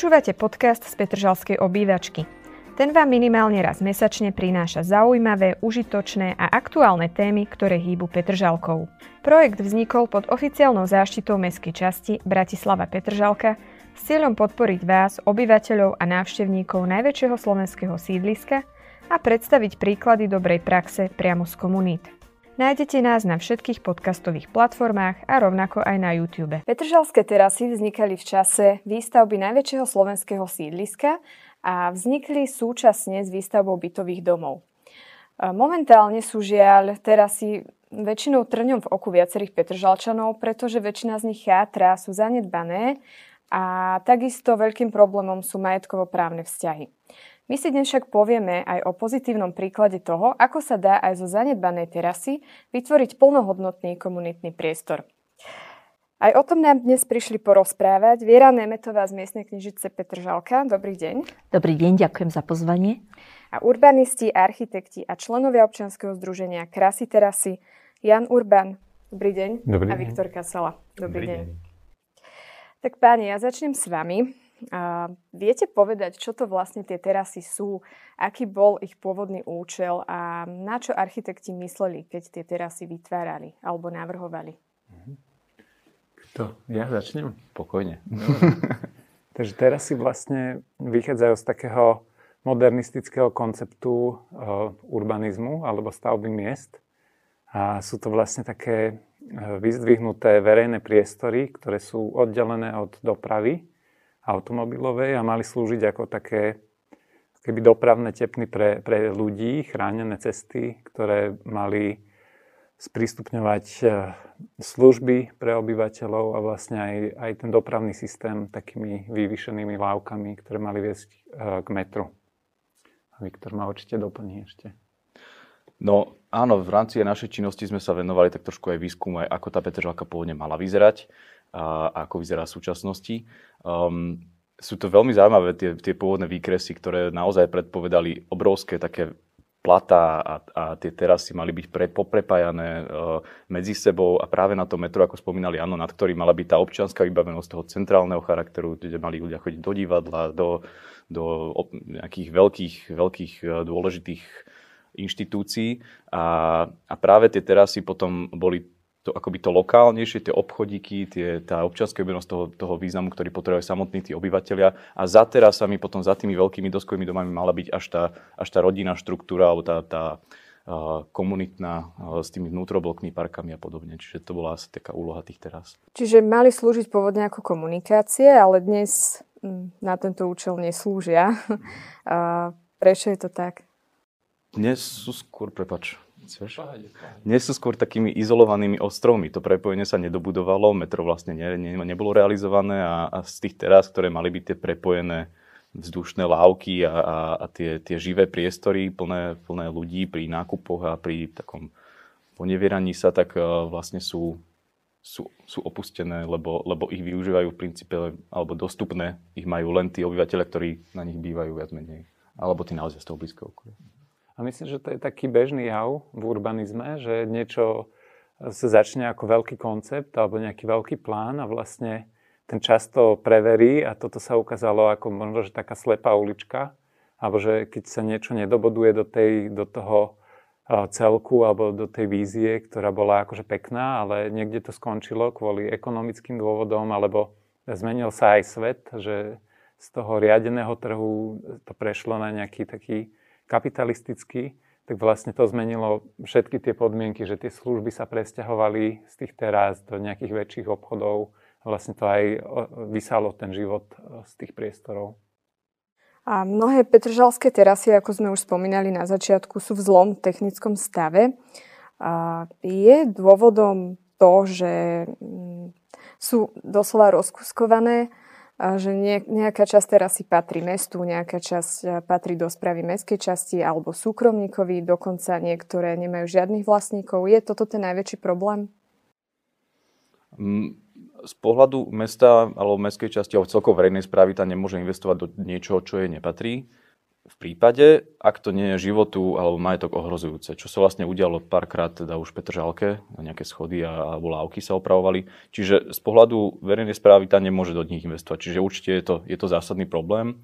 Počúvate podcast z Petržalskej obývačky. Ten vám minimálne raz mesačne prináša zaujímavé, užitočné a aktuálne témy, ktoré hýbu Petržalkou. Projekt vznikol pod oficiálnou záštitou mestskej časti Bratislava Petržalka s cieľom podporiť vás, obyvateľov a návštevníkov najväčšieho slovenského sídliska a predstaviť príklady dobrej praxe priamo z komunít. Nájdete nás na všetkých podcastových platformách a rovnako aj na YouTube. Petržalské terasy vznikali v čase výstavby najväčšieho slovenského sídliska a vznikli súčasne s výstavbou bytových domov. Momentálne sú žiaľ terasy väčšinou trňom v oku viacerých Petržalčanov, pretože väčšina z nich chátra, sú zanedbané a takisto veľkým problémom sú majetkovo-právne vzťahy. My si dnes však povieme aj o pozitívnom príklade toho, ako sa dá aj zo zanedbanej terasy vytvoriť plnohodnotný komunitný priestor. Aj o tom nám dnes prišli porozprávať Viera Nemetová z miestnej knižice Petržalka. Dobrý deň. Dobrý deň, ďakujem za pozvanie. A urbanisti, architekti a členovia občianskeho združenia Krasy terasy Jan Urban. Dobrý deň. Dobrý a deň. Viktor Kasala. Dobrý, Dobrý deň. deň. Tak páni, ja začnem s vami. A viete povedať, čo to vlastne tie terasy sú, aký bol ich pôvodný účel a na čo architekti mysleli, keď tie terasy vytvárali alebo navrhovali? To ja začnem? Pokojne. Takže teraz si vlastne vychádzajú z takého modernistického konceptu uh, urbanizmu alebo stavby miest. A sú to vlastne také uh, vyzdvihnuté verejné priestory, ktoré sú oddelené od dopravy automobilovej a mali slúžiť ako také keby dopravné tepny pre, pre ľudí, chránené cesty, ktoré mali sprístupňovať eh, služby pre obyvateľov a vlastne aj, aj ten dopravný systém takými vyvýšenými lávkami, ktoré mali viesť eh, k metru. A Viktor ma určite doplní ešte. No áno, v rámci našej činnosti sme sa venovali tak trošku aj výskumu, aj ako tá Petržalka pôvodne mala vyzerať ako vyzerá v súčasnosti. Um, sú to veľmi zaujímavé tie, tie pôvodné výkresy, ktoré naozaj predpovedali obrovské také platá a, a tie terasy mali byť pre, poprepájané uh, medzi sebou a práve na to metro, ako spomínali, áno, nad ktorým mala byť tá občianská vybavenosť toho centrálneho charakteru, kde mali ľudia chodiť do divadla, do, do op- nejakých veľkých, veľkých uh, dôležitých inštitúcií a, a práve tie terasy potom boli to akoby to lokálnejšie, tie obchodíky, tie, tá občianská objednosť toho, toho významu, ktorý potrebujú samotní tí obyvateľia. A za terasami, potom za tými veľkými doskovými domami mala byť až tá, až tá rodinná štruktúra, alebo tá, tá uh, komunitná uh, s tými vnútroblokmi, parkami a podobne. Čiže to bola asi taká úloha tých teras. Čiže mali slúžiť pôvodne ako komunikácie, ale dnes mm, na tento účel neslúžia. A prečo je to tak? Dnes sú skôr, prepač, chceš? Dnes sú skôr takými izolovanými ostrovmi. To prepojenie sa nedobudovalo, metro vlastne ne, ne, nebolo realizované a, a z tých teras, ktoré mali byť tie prepojené vzdušné lávky a, a, a tie, tie živé priestory plné, plné ľudí pri nákupoch a pri takom ponevieraní sa, tak uh, vlastne sú, sú, sú opustené, lebo, lebo ich využívajú v princípe, alebo dostupné ich majú len tí obyvateľe, ktorí na nich bývajú viac menej. Alebo tí naozaj z toho blízkeho okolia. A myslím, že to je taký bežný jav v urbanizme, že niečo sa začne ako veľký koncept alebo nejaký veľký plán a vlastne ten čas to preverí a toto sa ukázalo ako možno, že taká slepá ulička, alebo že keď sa niečo nedoboduje do, tej, do toho celku alebo do tej vízie, ktorá bola akože pekná, ale niekde to skončilo kvôli ekonomickým dôvodom, alebo zmenil sa aj svet, že z toho riadeného trhu to prešlo na nejaký taký kapitalistický, tak vlastne to zmenilo všetky tie podmienky, že tie služby sa presťahovali z tých terás do nejakých väčších obchodov vlastne to aj vysalo ten život z tých priestorov. A mnohé petržalské terasy, ako sme už spomínali na začiatku, sú v zlom technickom stave. A je dôvodom to, že mm, sú doslova rozkuskované že nejaká časť terasy patrí mestu, nejaká časť e, patrí do správy mestskej časti alebo súkromníkovi, dokonca niektoré nemajú žiadnych vlastníkov. Je toto ten najväčší problém? Mm, z pohľadu mesta alebo mestskej časti alebo celkovo verejnej správy tam nemôže investovať do niečoho, čo jej nepatrí. V prípade, ak to nie je životu alebo majetok ohrozujúce, čo sa vlastne udialo párkrát teda už v Petržalke, nejaké schody a, alebo lávky sa opravovali. Čiže z pohľadu verejnej správy tá nemôže do nich investovať. Čiže určite je to, je to zásadný problém.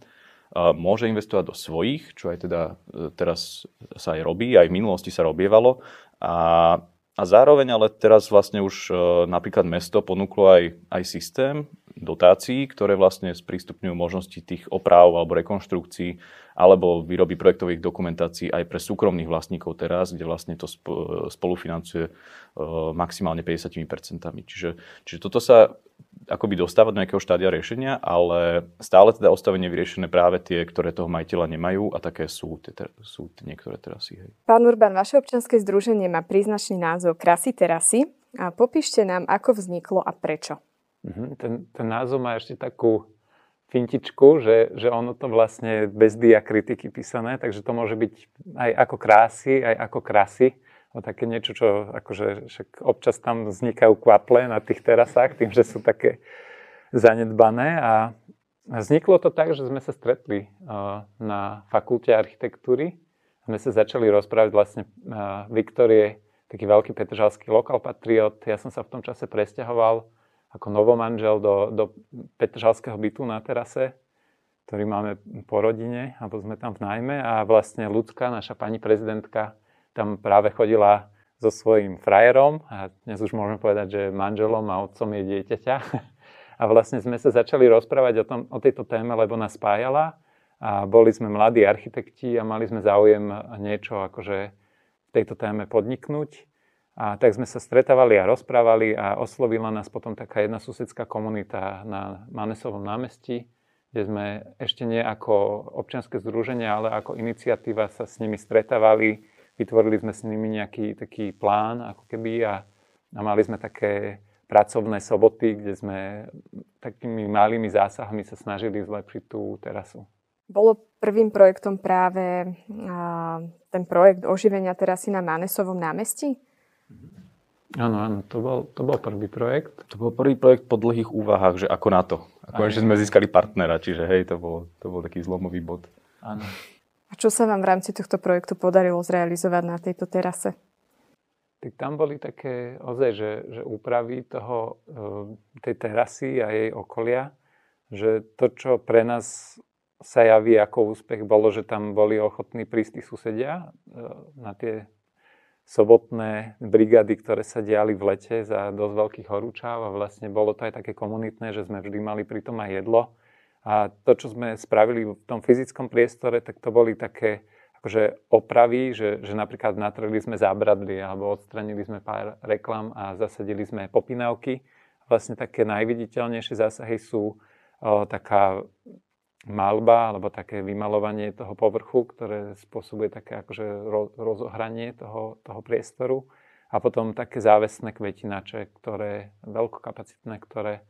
Môže investovať do svojich, čo aj teda e, teraz sa aj robí, aj v minulosti sa robievalo. A a zároveň ale teraz vlastne už e, napríklad mesto ponúklo aj, aj systém dotácií, ktoré vlastne sprístupňujú možnosti tých oprav alebo rekonštrukcií alebo výroby projektových dokumentácií aj pre súkromných vlastníkov teraz, kde vlastne to spolufinancuje e, maximálne 50%. Čiže, čiže toto sa akoby dostáva do nejakého štádia riešenia, ale stále teda ostavenie vyriešené práve tie, ktoré toho majiteľa nemajú a také sú, tie, sú tie niektoré terasy. Hej. Pán Urban, vaše občianske združenie má príznačný názov Krasy terasy. A popíšte nám, ako vzniklo a prečo. Mhm, ten, ten názov má ešte takú fintičku, že, že ono to vlastne bez diakritiky písané, takže to môže byť aj ako krásy, aj ako krasy. O také niečo, čo akože však občas tam vznikajú kvaple na tých terasách, tým, že sú také zanedbané. A vzniklo to tak, že sme sa stretli na fakulte architektúry. Sme sa začali rozprávať vlastne Viktor taký veľký petržalský lokal patriot. Ja som sa v tom čase presťahoval ako novomanžel do, do Petržalského bytu na terase, ktorý máme po rodine, alebo sme tam v najmä a vlastne ľudská, naša pani prezidentka, tam práve chodila so svojím frajerom a dnes už môžeme povedať, že manželom a otcom je dieťaťa. A vlastne sme sa začali rozprávať o, tom, o tejto téme, lebo nás spájala a boli sme mladí architekti a mali sme záujem niečo akože v tejto téme podniknúť. A tak sme sa stretávali a rozprávali a oslovila nás potom taká jedna susedská komunita na Manesovom námestí, kde sme ešte nie ako občianske združenie, ale ako iniciatíva sa s nimi stretávali. Vytvorili sme s nimi nejaký taký plán, ako keby, a, a mali sme také pracovné soboty, kde sme takými malými zásahmi sa snažili zlepšiť tú terasu. Bolo prvým projektom práve ten projekt oživenia terasy na Manesovom námestí? Áno, áno, to bol, to bol prvý projekt. To bol prvý projekt po dlhých úvahách, že ako na to. Ako že sme získali partnera, čiže hej, to bol, to bol taký zlomový bod. Áno. A čo sa vám v rámci tohto projektu podarilo zrealizovať na tejto terase? Tak tam boli také ozaj, že, že úpravy toho, e, tej terasy a jej okolia, že to, čo pre nás sa javí ako úspech, bolo, že tam boli ochotní prísť susedia e, na tie sobotné brigády, ktoré sa diali v lete za dosť veľkých horúčav a vlastne bolo to aj také komunitné, že sme vždy mali pri tom aj jedlo. A to, čo sme spravili v tom fyzickom priestore, tak to boli také akože opravy, že, že napríklad natreli sme zábradly alebo odstranili sme pár reklam a zasadili sme popínavky. Vlastne také najviditeľnejšie zásahy sú o, taká malba alebo také vymalovanie toho povrchu, ktoré spôsobuje také akože rozohranie toho, toho priestoru a potom také závesné kvetinače, ktoré, veľkokapacitné, ktoré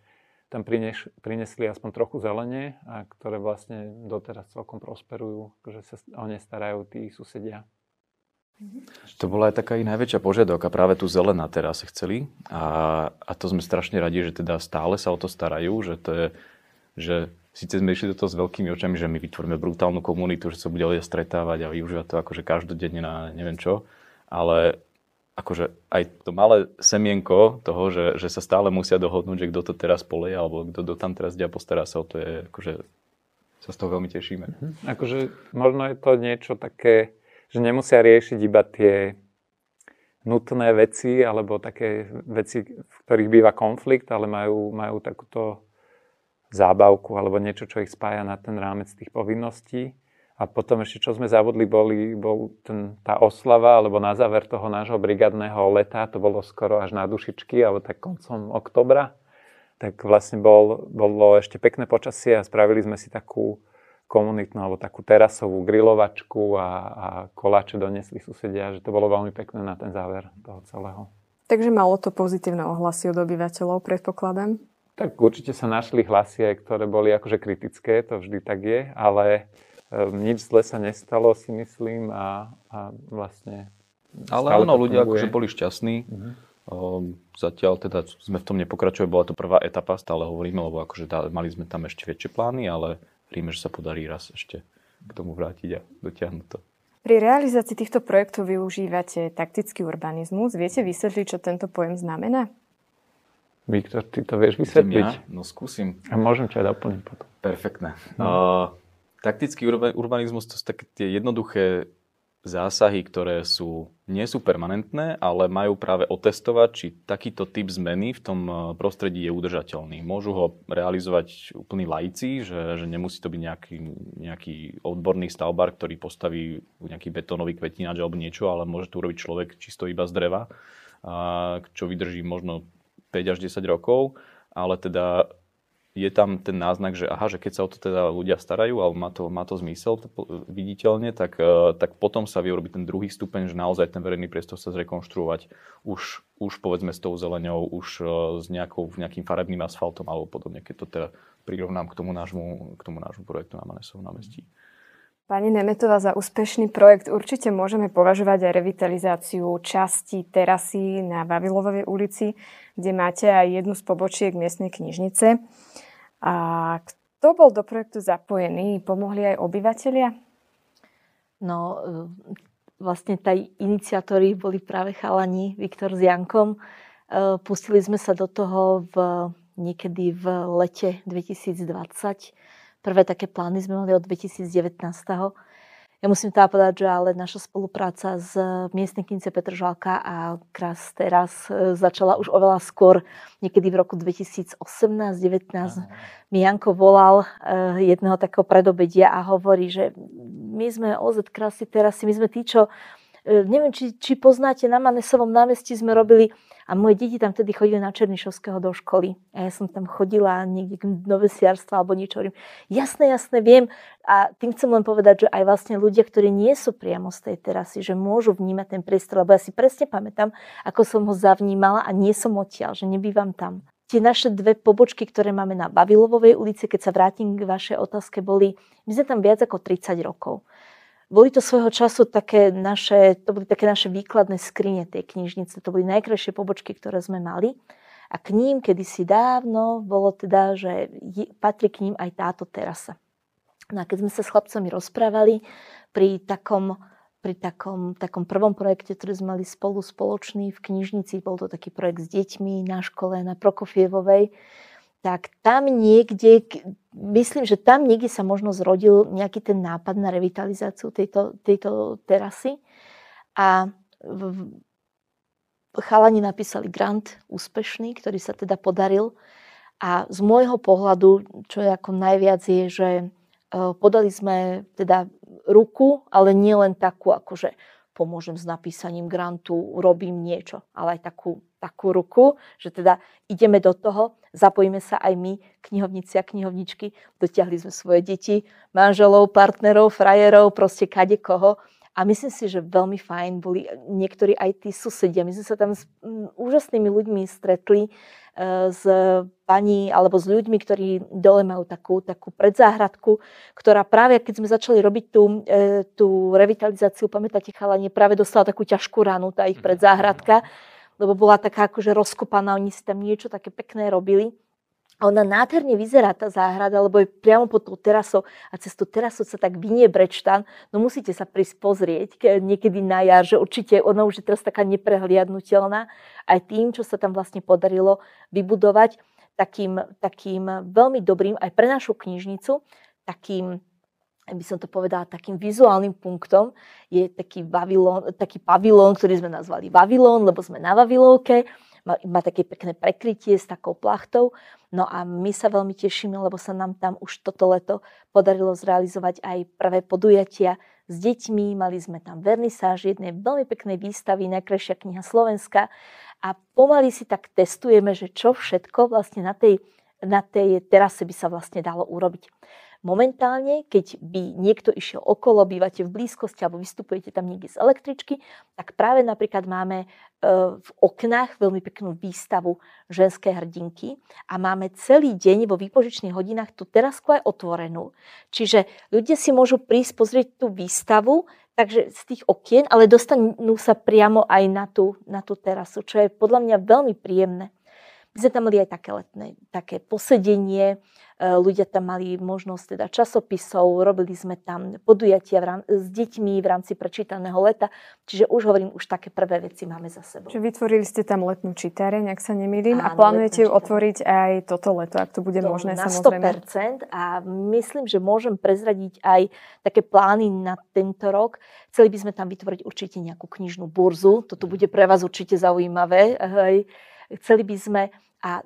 tam prineš, prinesli aspoň trochu zelenie a ktoré vlastne doteraz celkom prosperujú, že sa o ne starajú tí susedia. To bola aj taká ich najväčšia požiadavka, práve tu zelená teraz chceli a, a to sme strašne radi, že teda stále sa o to starajú, že to je, že síce sme išli do toho s veľkými očami, že my vytvoríme brutálnu komunitu, že sa bude ľudia stretávať a využívať to akože každodenne na neviem čo, ale akože aj to malé semienko toho, že, že sa stále musia dohodnúť, že kto to teraz poleje alebo kto to tam teraz ide postará sa o to, je akože sa z toho veľmi tešíme. Mhm. Akože možno je to niečo také, že nemusia riešiť iba tie nutné veci alebo také veci, v ktorých býva konflikt, ale majú, majú takúto zábavku alebo niečo, čo ich spája na ten rámec tých povinností. A potom ešte, čo sme zavodli, boli, bol ten, tá oslava, alebo na záver toho nášho brigadného leta, to bolo skoro až na dušičky, alebo tak koncom oktobra, tak vlastne bol, bolo ešte pekné počasie a spravili sme si takú komunitnú, alebo takú terasovú grilovačku a, a koláče donesli susedia, že to bolo veľmi pekné na ten záver toho celého. Takže malo to pozitívne ohlasy od obyvateľov, predpokladám? Tak určite sa našli hlasy, ktoré boli akože kritické, to vždy tak je, ale um, nič zle sa nestalo, si myslím, a, a vlastne... Ale áno, ľudia akože boli šťastní. Uh-huh. Um, zatiaľ teda sme v tom nepokračovali, bola to prvá etapa, stále hovoríme, lebo akože dá, mali sme tam ešte väčšie plány, ale veríme, že sa podarí raz ešte k tomu vrátiť a dotiahnuť to. Pri realizácii týchto projektov využívate taktický urbanizmus. Viete vysvetliť, čo tento pojem znamená? Viktor, ty to vieš vysvetliť? Ja? No skúsim. A môžem ťa doplniť potom. Perfektné. No. Uh, taktický urbanizmus to sú také tie jednoduché zásahy, ktoré sú, nie sú permanentné, ale majú práve otestovať, či takýto typ zmeny v tom eh, prostredí je udržateľný. Môžu ho realizovať úplní laici, že, že nemusí to byť nejaký, nejaký odborný stavbar, ktorý postaví nejaký betónový kvetinač alebo niečo, ale môže to urobiť človek čisto iba z dreva, čo vydrží možno 5 až 10 rokov, ale teda je tam ten náznak, že aha, že keď sa o to teda ľudia starajú, alebo má to, má to zmysel viditeľne, tak, e, tak potom sa urobiť ten druhý stupeň, že naozaj ten verejný priestor sa zrekonštruovať už, už povedzme s tou zeleňou, už e, s nejakou, nejakým farebným asfaltom alebo podobne, keď to teda prirovnám k tomu nášmu, k tomu nášmu projektu na Manesovom námestí. Pani Nemetová, za úspešný projekt určite môžeme považovať aj revitalizáciu časti terasy na Vavilovej ulici, kde máte aj jednu z pobočiek miestnej knižnice. A kto bol do projektu zapojený? Pomohli aj obyvateľia? No, e, vlastne taj iniciátori boli práve chalani Viktor s Jankom. E, pustili sme sa do toho v, niekedy v lete 2020. Prvé také plány sme mali od 2019. Ja musím teda povedať, že ale naša spolupráca s miestnej knize Petržalka a Kras teraz e, začala už oveľa skôr, niekedy v roku 2018-19. Mi Janko volal uh, jedného takého predobedia a hovorí, že my sme OZ Krasy teraz, my sme tí, čo neviem, či, či poznáte, na Manesovom námestí sme robili a moje deti tam tedy chodili na Černišovského do školy. A ja som tam chodila niekde k novesiarstva alebo niečo. Jasné, jasné, viem. A tým chcem len povedať, že aj vlastne ľudia, ktorí nie sú priamo z tej terasy, že môžu vnímať ten priestor, lebo ja si presne pamätám, ako som ho zavnímala a nie som odtiaľ, že nebývam tam. Tie naše dve pobočky, ktoré máme na Bavilovovej ulici, keď sa vrátim k vašej otázke, boli, my sme tam viac ako 30 rokov. Boli to svojho času také naše, to boli také naše výkladné skrine tej knižnice. To boli najkrajšie pobočky, ktoré sme mali. A k ním kedysi dávno bolo teda, že patrí k ním aj táto terasa. No a keď sme sa s chlapcami rozprávali pri takom, pri takom, takom prvom projekte, ktorý sme mali spolu spoločný v knižnici, bol to taký projekt s deťmi na škole na Prokofievovej, tak tam niekde, myslím, že tam niekde sa možno zrodil nejaký ten nápad na revitalizáciu tejto, tejto terasy. A v, chalani napísali grant úspešný, ktorý sa teda podaril. A z môjho pohľadu, čo je ako najviac, je, že e, podali sme teda ruku, ale nie len takú, akože pomôžem s napísaním grantu, urobím niečo, ale aj takú takú ruku, že teda ideme do toho, zapojíme sa aj my, knihovníci a knihovničky, dotiahli sme svoje deti, manželov, partnerov, frajerov, proste kade koho. A myslím si, že veľmi fajn boli niektorí aj tí susedia. My sme sa tam s úžasnými ľuďmi stretli, e, s pani alebo s ľuďmi, ktorí dole majú takú, takú predzáhradku, ktorá práve, keď sme začali robiť tú, e, tú revitalizáciu, pamätáte chalanie, práve dostala takú ťažkú ranu, tá ich predzáhradka lebo bola taká akože rozkopaná, oni si tam niečo také pekné robili. A ona nádherne vyzerá, tá záhrada, lebo je priamo pod tou terasou a cez tú terasu sa tak vynie brečtan. No musíte sa prísť pozrieť niekedy na jar, že určite ona už je teraz taká neprehliadnutelná. Aj tým, čo sa tam vlastne podarilo vybudovať takým, takým veľmi dobrým aj pre našu knižnicu, takým by som to povedala, takým vizuálnym punktom je taký, Vavilón, taký pavilón, ktorý sme nazvali Vavilón, lebo sme na Vavilóke. Má, má také pekné prekrytie s takou plachtou. No a my sa veľmi tešíme, lebo sa nám tam už toto leto podarilo zrealizovať aj prvé podujatia s deťmi. Mali sme tam vernisáž jednej veľmi peknej výstavy, najkrajšia kniha Slovenska. A pomaly si tak testujeme, že čo všetko vlastne na tej, na tej terase by sa vlastne dalo urobiť. Momentálne, keď by niekto išiel okolo, bývate v blízkosti alebo vystupujete tam niekde z električky, tak práve napríklad máme e, v oknách veľmi peknú výstavu ženské hrdinky a máme celý deň vo výpožičných hodinách tú terasku aj otvorenú. Čiže ľudia si môžu prísť pozrieť tú výstavu, takže z tých okien, ale dostanú sa priamo aj na tú, na tú terasu, čo je podľa mňa veľmi príjemné. My sme tam mali aj také letné, také posedenie, ľudia tam mali možnosť teda časopisov, robili sme tam podujatia rám- s deťmi v rámci prečítaného leta, čiže už hovorím, už také prvé veci máme za sebou. Čiže vytvorili ste tam letnú čítareň, ak sa nemýlim, a plánujete ju otvoriť aj toto leto, ak to bude to možné na samozrejme. 100% a myslím, že môžem prezradiť aj také plány na tento rok. Chceli by sme tam vytvoriť určite nejakú knižnú burzu, toto bude pre vás určite zaujímavé. Hej. Chceli by sme a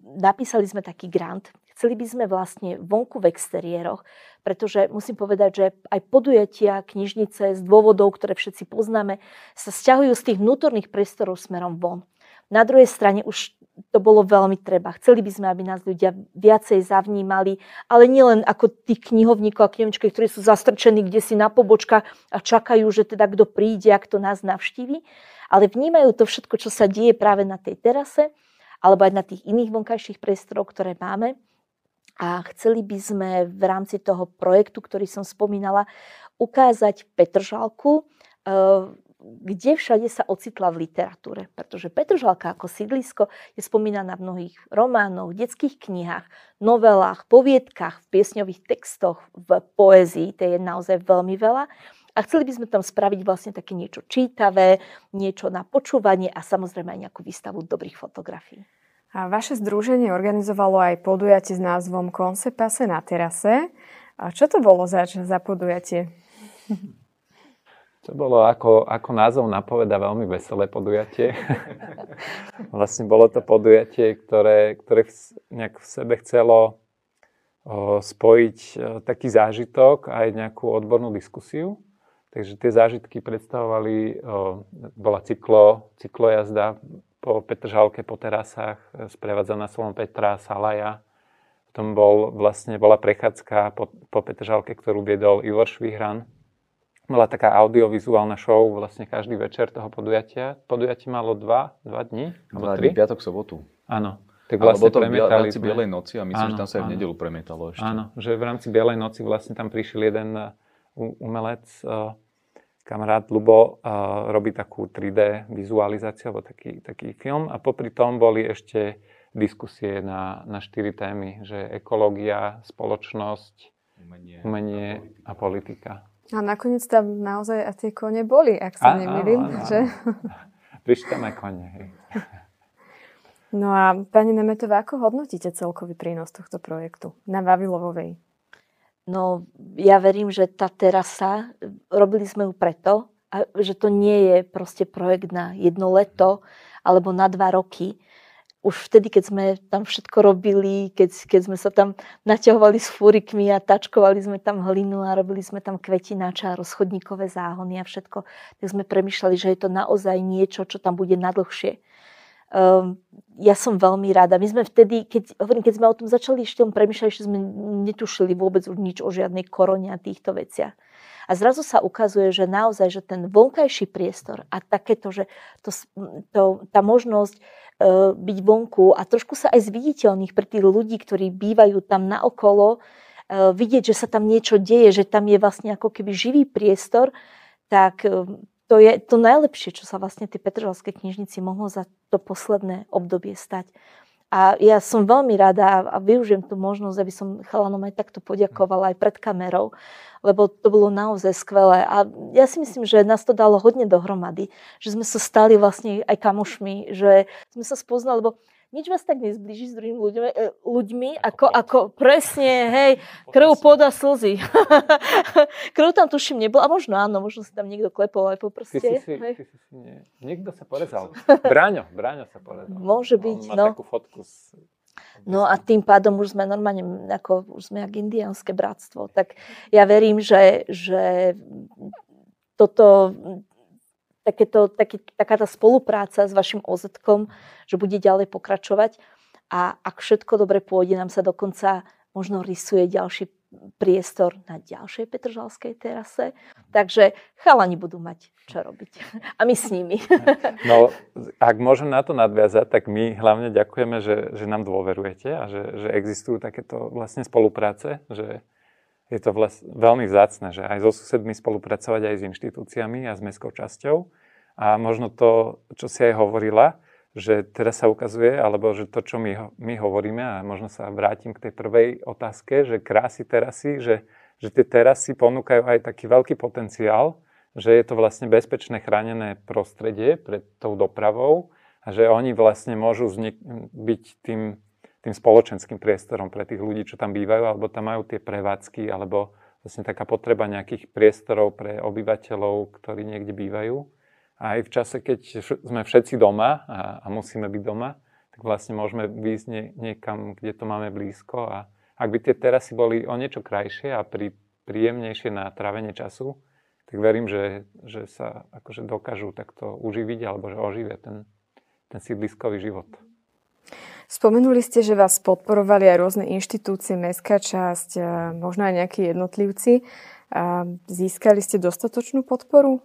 napísali sme taký grant. Chceli by sme vlastne vonku v exteriéroch, pretože musím povedať, že aj podujatia, knižnice z dôvodov, ktoré všetci poznáme, sa stiahujú z tých vnútorných priestorov smerom von. Na druhej strane už to bolo veľmi treba. Chceli by sme, aby nás ľudia viacej zavnímali, ale nielen ako tých knihovníkov a knihovničky, ktorí sú zastrčení kde si na pobočkách a čakajú, že teda kto príde a kto nás navštívi, ale vnímajú to všetko, čo sa deje práve na tej terase alebo aj na tých iných vonkajších priestoroch, ktoré máme. A chceli by sme v rámci toho projektu, ktorý som spomínala, ukázať Petržalku, eh, kde všade sa ocitla v literatúre. Pretože Petržalka ako sídlisko je spomínaná v mnohých románoch, detských knihách, novelách, poviedkach, v piesňových textoch, v poézii. To je naozaj veľmi veľa. A chceli by sme tam spraviť vlastne také niečo čítavé, niečo na počúvanie a samozrejme aj nejakú výstavu dobrých fotografií. A vaše združenie organizovalo aj podujatie s názvom Konsepase na terase. A čo to bolo za, za podujatie? To bolo, ako, ako názov napoveda, veľmi veselé podujatie. vlastne bolo to podujatie, ktoré, ktoré v, nejak v sebe chcelo o, spojiť o, taký zážitok aj nejakú odbornú diskusiu. Takže tie zážitky predstavovali, bola cyklo, cyklojazda po Petržalke, po terasách, sprevádzaná slovom Petra, Salaja. Potom bol, vlastne bola prechádzka po, po Petržalke, ktorú viedol Ivor Švihran. Bola taká audiovizuálna show vlastne každý večer toho podujatia. Podujatie malo dva, dva dni? Dva dní, piatok, sobotu. Áno. Tak vlastne to v rámci Bielej noci a myslím, áno, že tam sa aj v nedelu premietalo ešte. Áno, že v rámci Bielej noci vlastne tam prišiel jeden umelec, kamarát Lubo robí takú 3D vizualizáciu alebo taký, taký film a popri tom boli ešte diskusie na, na štyri témy, že ekológia, spoločnosť, umenie, umenie a politika. A nakoniec tam naozaj a tie kone boli, ak sa nemýlim. Že? Prišli tam aj kone. Hej. No a pani Nemetová, ako hodnotíte celkový prínos tohto projektu na Vavilovovej? No, ja verím, že tá terasa, robili sme ju preto, a že to nie je proste projekt na jedno leto alebo na dva roky. Už vtedy, keď sme tam všetko robili, keď, keď sme sa tam naťahovali s fúrikmi a tačkovali sme tam hlinu a robili sme tam kvetináča a rozchodníkové záhony a všetko, tak sme premyšľali, že je to naozaj niečo, čo tam bude nadlhšie. Um, ja som veľmi rada. My sme vtedy, keď, hovorím, keď sme o tom začali ešte premýšľať, že sme netušili vôbec už nič o žiadnej korone a týchto veciach. A zrazu sa ukazuje, že naozaj, že ten vonkajší priestor a takéto, že to, to, tá možnosť e, byť vonku a trošku sa aj zviditeľných pre tých ľudí, ktorí bývajú tam naokolo, e, vidieť, že sa tam niečo deje, že tam je vlastne ako keby živý priestor, tak e, to je to najlepšie, čo sa vlastne tej Petržalskej knižnici mohlo za to posledné obdobie stať. A ja som veľmi rada a využijem tú možnosť, aby som chalanom aj takto poďakovala aj pred kamerou, lebo to bolo naozaj skvelé. A ja si myslím, že nás to dalo hodne dohromady, že sme sa stali vlastne aj kamošmi, že sme sa spoznali, lebo nič vás tak nezblíži s druhými ľuďmi, e, ľuďmi ako, ako presne, hej, krv, poda, slzy. krv tam tuším nebol, a možno áno, možno si tam niekto klepol aj po prste. Ty si, si, ty si, si nie. Niekto sa porezal. Bráňo, Bráňo sa porezal. Môže byť, On má no. takú fotku s... No a tým pádom už sme normálne, ako, už sme jak indiánske bratstvo. Tak ja verím, že, že toto takéto, taký, taká tá spolupráca s vašim oz že bude ďalej pokračovať a ak všetko dobre pôjde, nám sa dokonca možno rysuje ďalší priestor na ďalšej Petržalskej terase. Takže chalani budú mať čo robiť. A my s nimi. No, ak môžem na to nadviazať, tak my hlavne ďakujeme, že, že nám dôverujete a že, že existujú takéto vlastne spolupráce, že je to vlast, veľmi vzácne, že aj so susedmi spolupracovať aj s inštitúciami a s mestskou časťou. A možno to, čo si aj hovorila, že teraz sa ukazuje, alebo že to, čo my, my hovoríme, a možno sa vrátim k tej prvej otázke, že krásy terasy, že, že tie terasy ponúkajú aj taký veľký potenciál, že je to vlastne bezpečné chránené prostredie pred tou dopravou a že oni vlastne môžu byť tým, tým spoločenským priestorom pre tých ľudí, čo tam bývajú, alebo tam majú tie prevádzky, alebo vlastne taká potreba nejakých priestorov pre obyvateľov, ktorí niekde bývajú. A aj v čase, keď sme všetci doma a, a musíme byť doma, tak vlastne môžeme výjsť nie, niekam, kde to máme blízko. A ak by tie terasy boli o niečo krajšie a pri, príjemnejšie na trávenie času, tak verím, že, že sa akože dokážu takto uživiť alebo že oživia ten, ten sídliskový život. Spomenuli ste, že vás podporovali aj rôzne inštitúcie, mestská časť, možno aj nejakí jednotlivci. Získali ste dostatočnú podporu?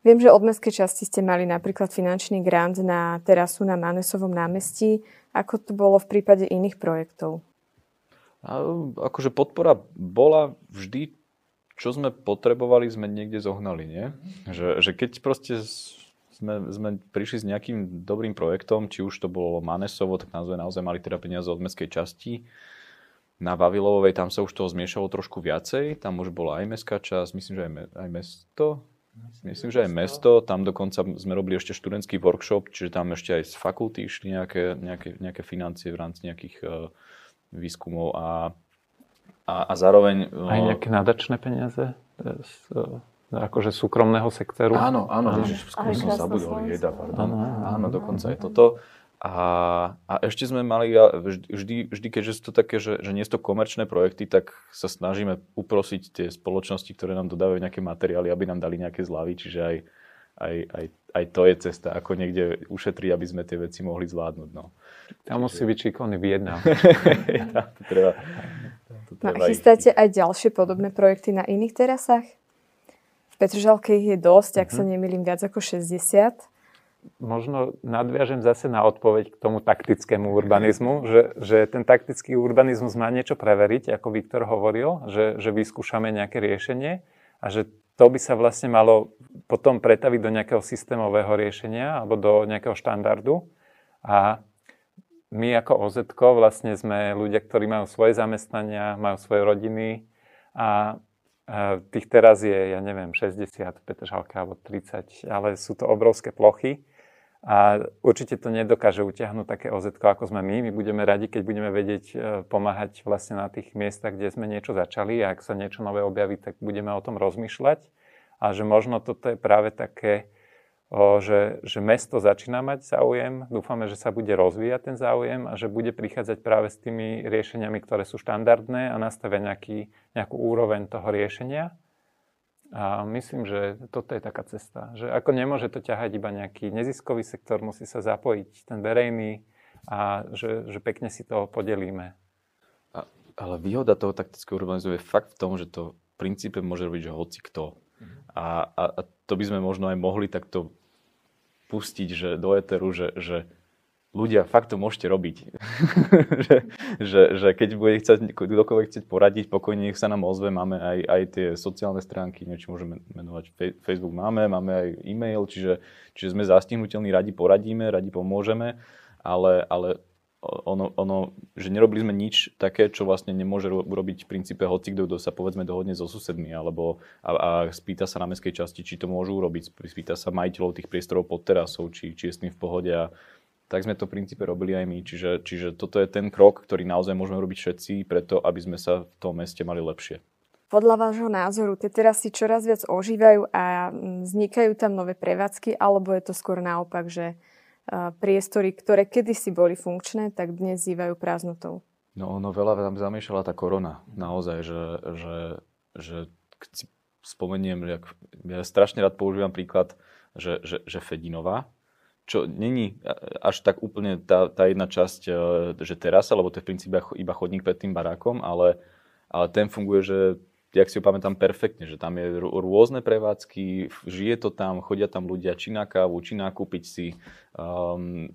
Viem, že od mestskej časti ste mali napríklad finančný grant na terasu na Manesovom námestí. Ako to bolo v prípade iných projektov? Akože podpora bola vždy, čo sme potrebovali, sme niekde zohnali, nie? Že, že keď proste sme, sme prišli s nejakým dobrým projektom, či už to bolo Manesovo, tak naozaj, naozaj mali teda peniaze od mestskej časti. Na Vavilovej tam sa už toho zmiešalo trošku viacej, tam už bola aj mestská časť, myslím, že aj, me, aj mesto. Myslím, že aj mesto, tam dokonca sme robili ešte študentský workshop, čiže tam ešte aj z fakulty išli nejaké, nejaké, nejaké financie v rámci nejakých uh, výskumov a, a, a zároveň... Uh, aj nejaké nadačné peniaze? Z, uh, akože súkromného sektoru. Áno, áno, áno. Ježiš, skôr som zabudol, jeda, pardon. Áno, áno, áno, dokonca je toto. A, a ešte sme mali, vždy, vždy keďže sú to také, že, že nie sú to komerčné projekty, tak sa snažíme uprosiť tie spoločnosti, ktoré nám dodávajú nejaké materiály, aby nám dali nejaké zľavy, čiže aj, aj, aj, aj to je cesta, ako niekde ušetriť, aby sme tie veci mohli zvládnuť. No. Tam musí byť šikovný Vietnam. treba, to treba no, chystáte aj ďalšie podobné projekty na iných terasách? Petržalke ich je dosť, ak sa mhm. nemýlim, viac ako 60. Možno nadviažem zase na odpoveď k tomu taktickému urbanizmu, že, že ten taktický urbanizmus má niečo preveriť, ako Viktor hovoril, že, že vyskúšame nejaké riešenie a že to by sa vlastne malo potom pretaviť do nejakého systémového riešenia alebo do nejakého štandardu. A my ako OZ vlastne sme ľudia, ktorí majú svoje zamestnania, majú svoje rodiny a Tých teraz je, ja neviem, 60 Petržalka alebo 30, ale sú to obrovské plochy. A určite to nedokáže utiahnuť také OZ, ako sme my. My budeme radi, keď budeme vedieť e, pomáhať vlastne na tých miestach, kde sme niečo začali. A ak sa niečo nové objaví, tak budeme o tom rozmýšľať. A že možno toto je práve také, že, že mesto začína mať záujem, dúfame, že sa bude rozvíjať ten záujem a že bude prichádzať práve s tými riešeniami, ktoré sú štandardné a nastavia nejaký, nejakú úroveň toho riešenia. A myslím, že toto je taká cesta, že ako nemôže to ťahať iba nejaký neziskový sektor, musí sa zapojiť ten verejný a že, že pekne si to podelíme. A, ale výhoda toho taktického urbanizmu je fakt v tom, že to v princípe môže robiť, že hoci kto. Mhm. A, a, a to by sme možno aj mohli takto pustiť že do éteru, že, že ľudia, fakt to môžete robiť. že, že, že keď bude chcieť, kdokoľvek chcieť poradiť, pokojne nech sa nám ozve, máme aj, aj tie sociálne stránky, niečo môžeme menovať, Facebook máme, máme aj e-mail, čiže, čiže sme zastihnutelní, radi poradíme, radi pomôžeme, ale, ale ono, ono, že nerobili sme nič také, čo vlastne nemôže urobiť v princípe hoci kto, sa povedzme dohodne so susedmi, alebo a, a spýta sa na mestskej časti, či to môžu urobiť, spýta sa majiteľov tých priestorov pod terasou, či, či je s tým v pohode a tak sme to v princípe robili aj my. Čiže, čiže toto je ten krok, ktorý naozaj môžeme robiť všetci, preto aby sme sa v tom meste mali lepšie. Podľa vášho názoru tie terasy čoraz viac ožívajú a vznikajú tam nové prevádzky, alebo je to skôr naopak, že priestory, ktoré kedysi boli funkčné, tak dnes zývajú prázdnotou. No ono veľa tam zamiešala tá korona. Naozaj, že, že, že si spomeniem, jak, ja strašne rád používam príklad, že, že, že Fedinová, čo není až tak úplne tá, tá jedna časť, e, že terasa, lebo to je v princípe iba chodník pred tým barákom, ale, ale ten funguje, že jak si ho pamätám perfektne, že tam je rôzne prevádzky, žije to tam, chodia tam ľudia či na kávu, či nakúpiť si. Um,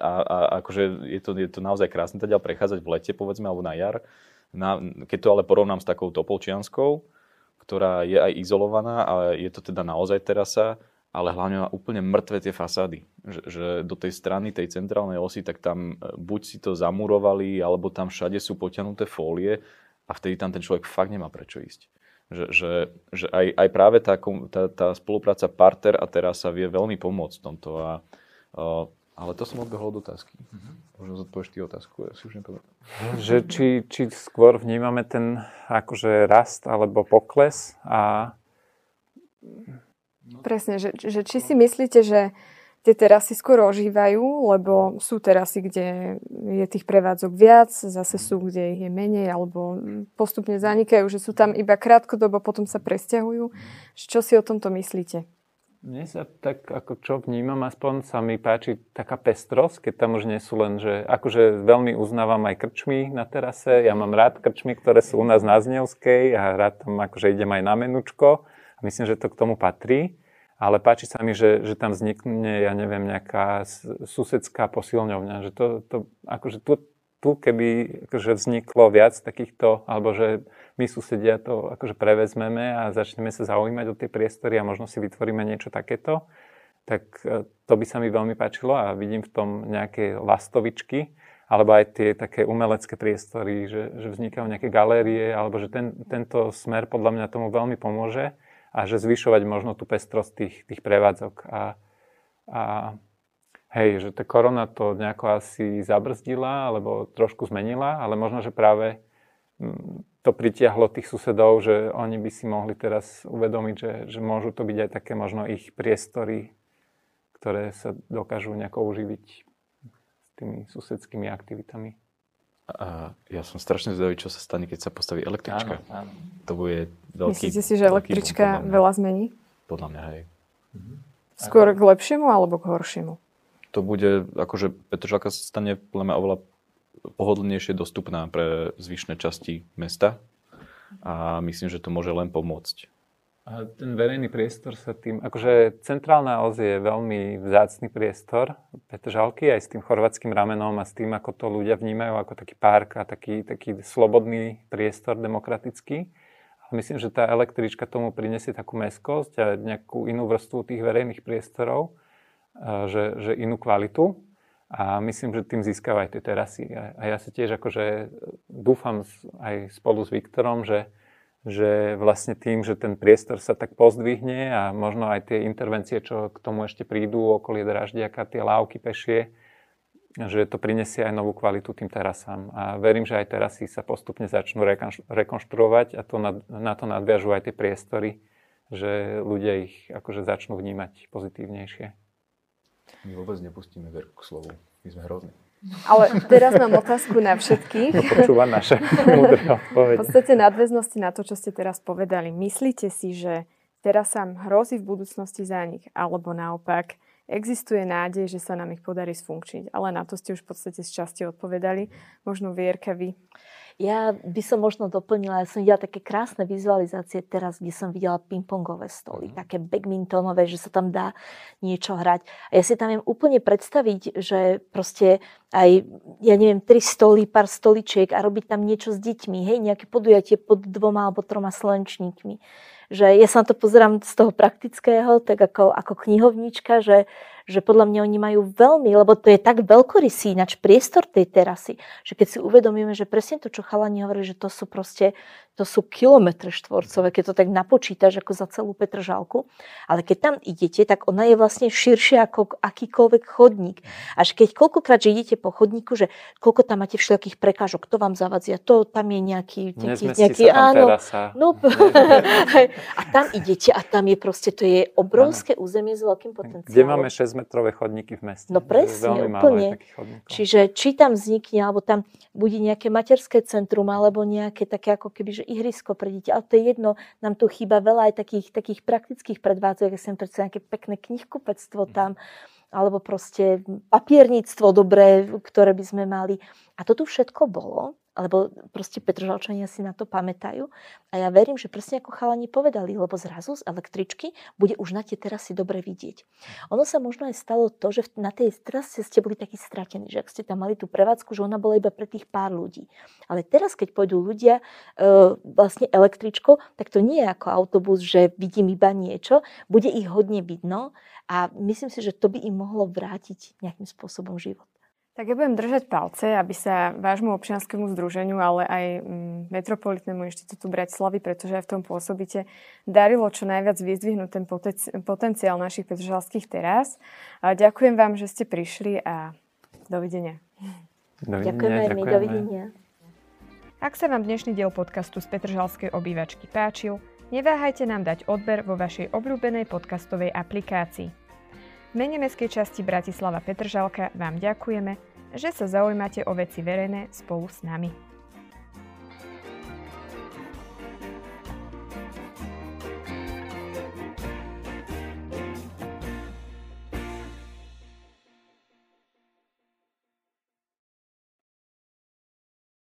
a, a akože je to, je to naozaj krásne teda prechádzať v lete, povedzme, alebo na jar. Na, keď to ale porovnám s takou Topolčianskou, ktorá je aj izolovaná, ale je to teda naozaj terasa ale hlavne má úplne mŕtve tie fasády. Že, že do tej strany, tej centrálnej osy, tak tam e, buď si to zamurovali, alebo tam všade sú potiahnuté fólie a vtedy tam ten človek fakt nemá prečo ísť. Že, že, že aj, aj práve tá, tá, tá spolupráca parter a terasa vie veľmi pomôcť v tomto. A, a, ale to som odbehol od otázky. Mm-hmm. Možno zodpovieš ty otázku, ja si už nepamätám. Že či, či skôr vnímame ten akože rast alebo pokles a Presne, že, že či si myslíte, že tie terasy skôr ožívajú, lebo sú terasy, kde je tých prevádzok viac, zase sú, kde ich je menej, alebo postupne zanikajú, že sú tam iba krátkodobo, potom sa presťahujú. Čo si o tomto myslíte? Mne sa tak, ako čo vnímam, aspoň sa mi páči taká pestrosť, keď tam už nie sú len, že akože veľmi uznávam aj krčmy na terase. Ja mám rád krčmy, ktoré sú u nás na Znevskej a rád tam akože idem aj na menučko. A myslím, že to k tomu patrí ale páči sa mi, že, že tam vznikne, ja neviem, nejaká susedská posilňovňa, že to, to akože tu, tu keby akože vzniklo viac takýchto, alebo že my susedia to akože prevezmeme a začneme sa zaujímať o tie priestory a možno si vytvoríme niečo takéto, tak e, to by sa mi veľmi páčilo a vidím v tom nejaké lastovičky, alebo aj tie také umelecké priestory, že, že vznikajú nejaké galérie, alebo že ten, tento smer podľa mňa tomu veľmi pomôže a že zvyšovať možno tú pestrosť tých, tých prevádzok. A, a hej, že tá korona to nejako asi zabrzdila alebo trošku zmenila, ale možno, že práve mm, to pritiahlo tých susedov, že oni by si mohli teraz uvedomiť, že, že môžu to byť aj také možno ich priestory, ktoré sa dokážu nejako uživiť s tými susedskými aktivitami. A ja som strašne zvedavý, čo sa stane, keď sa postaví električka. Áno, áno. To bude veľký... Myslíte si, že električka veľa zmení? Podľa mňa, hej. Mhm. Skôr k lepšiemu alebo k horšiemu? To bude, akože Petržalka sa stane podľa mňa oveľa pohodlnejšie dostupná pre zvyšné časti mesta a myslím, že to môže len pomôcť. A ten verejný priestor sa tým, akože centrálna os je veľmi vzácný priestor Petržalky aj s tým chorvatským ramenom a s tým, ako to ľudia vnímajú ako taký park a taký, taký slobodný priestor demokratický. A myslím, že tá električka tomu prinesie takú meskosť a nejakú inú vrstvu tých verejných priestorov, že, že inú kvalitu. A myslím, že tým získava aj tie terasy. A ja sa tiež akože dúfam aj spolu s Viktorom, že že vlastne tým, že ten priestor sa tak pozdvihne a možno aj tie intervencie, čo k tomu ešte prídu okolie Draždiaka, tie lávky pešie, že to prinesie aj novú kvalitu tým terasám. A verím, že aj terasy sa postupne začnú rekonštruovať a to na, na to nadviažú aj tie priestory, že ľudia ich akože začnú vnímať pozitívnejšie. My vôbec nepustíme Verku k slovu. My sme hrozní. Ale teraz mám otázku na všetkých. Počúva naše múdre odpovede. V podstate nadväznosti na to, čo ste teraz povedali. Myslíte si, že teraz sa hrozí v budúcnosti zánik? Alebo naopak, existuje nádej, že sa nám ich podarí sfunkčniť? Ale na to ste už v podstate z časti odpovedali. Možno Vierka, vy ja by som možno doplnila, ja som videla také krásne vizualizácie teraz, kde som videla pingpongové stoly, mm. také badmintonové, že sa tam dá niečo hrať. A ja si tam viem úplne predstaviť, že proste aj, ja neviem, tri stoly, pár stoličiek a robiť tam niečo s deťmi, hej, nejaké podujatie pod dvoma alebo troma slnečníkmi. Že ja sa na to pozerám z toho praktického, tak ako, ako knihovnička, že, že podľa mňa oni majú veľmi, lebo to je tak veľkorysý ináč priestor tej terasy, že keď si uvedomíme, že presne to, čo chalani hovorili, že to sú proste, to sú kilometre štvorcové, keď to tak napočítaš ako za celú Petržalku. Ale keď tam idete, tak ona je vlastne širšia ako akýkoľvek chodník. Až keď koľkokrát, že idete po chodníku, že koľko tam máte všelijakých prekážok, to vám zavadzia, to tam je nejaký, nejaký, nejaký sa áno, terasa. no, a tam idete a tam je proste, to je obrovské áno. územie s veľkým potenciálom. Kde máme 6 metrové chodníky v meste. No presne, úplne. Čiže či tam vznikne, alebo tam bude nejaké materské centrum, alebo nejaké také ako keby, že ihrisko pre dieťa. Ale to je jedno, nám tu chýba veľa aj takých, takých praktických predvádzok, ja som predsa nejaké pekné knihkupectvo mhm. tam, alebo proste papierníctvo dobré, ktoré by sme mali. A to tu všetko bolo, lebo proste Petržalčania si na to pamätajú. A ja verím, že presne ako chalani povedali, lebo zrazu z električky bude už na tie terasy dobre vidieť. Ono sa možno aj stalo to, že na tej terase ste boli takí stratení, že ak ste tam mali tú prevádzku, že ona bola iba pre tých pár ľudí. Ale teraz, keď pôjdu ľudia e, vlastne električkou, tak to nie je ako autobus, že vidím iba niečo, bude ich hodne vidno a myslím si, že to by im mohlo vrátiť nejakým spôsobom život. Tak ja budem držať palce, aby sa vášmu občianskému združeniu, ale aj mm, Metropolitnému inštitútu Bratislavy, pretože aj v tom pôsobíte, darilo čo najviac vyzdvihnúť ten potenciál našich petržalských terás. Ďakujem vám, že ste prišli a dovidenia. Dovidenia, ďakujeme, ďakujeme. my, dovidenia. Ak sa vám dnešný diel podcastu z Petržalskej obývačky páčil, neváhajte nám dať odber vo vašej obľúbenej podcastovej aplikácii. V mene mestskej časti Bratislava Petržalka vám ďakujeme že sa zaujímate o veci verejné spolu s nami.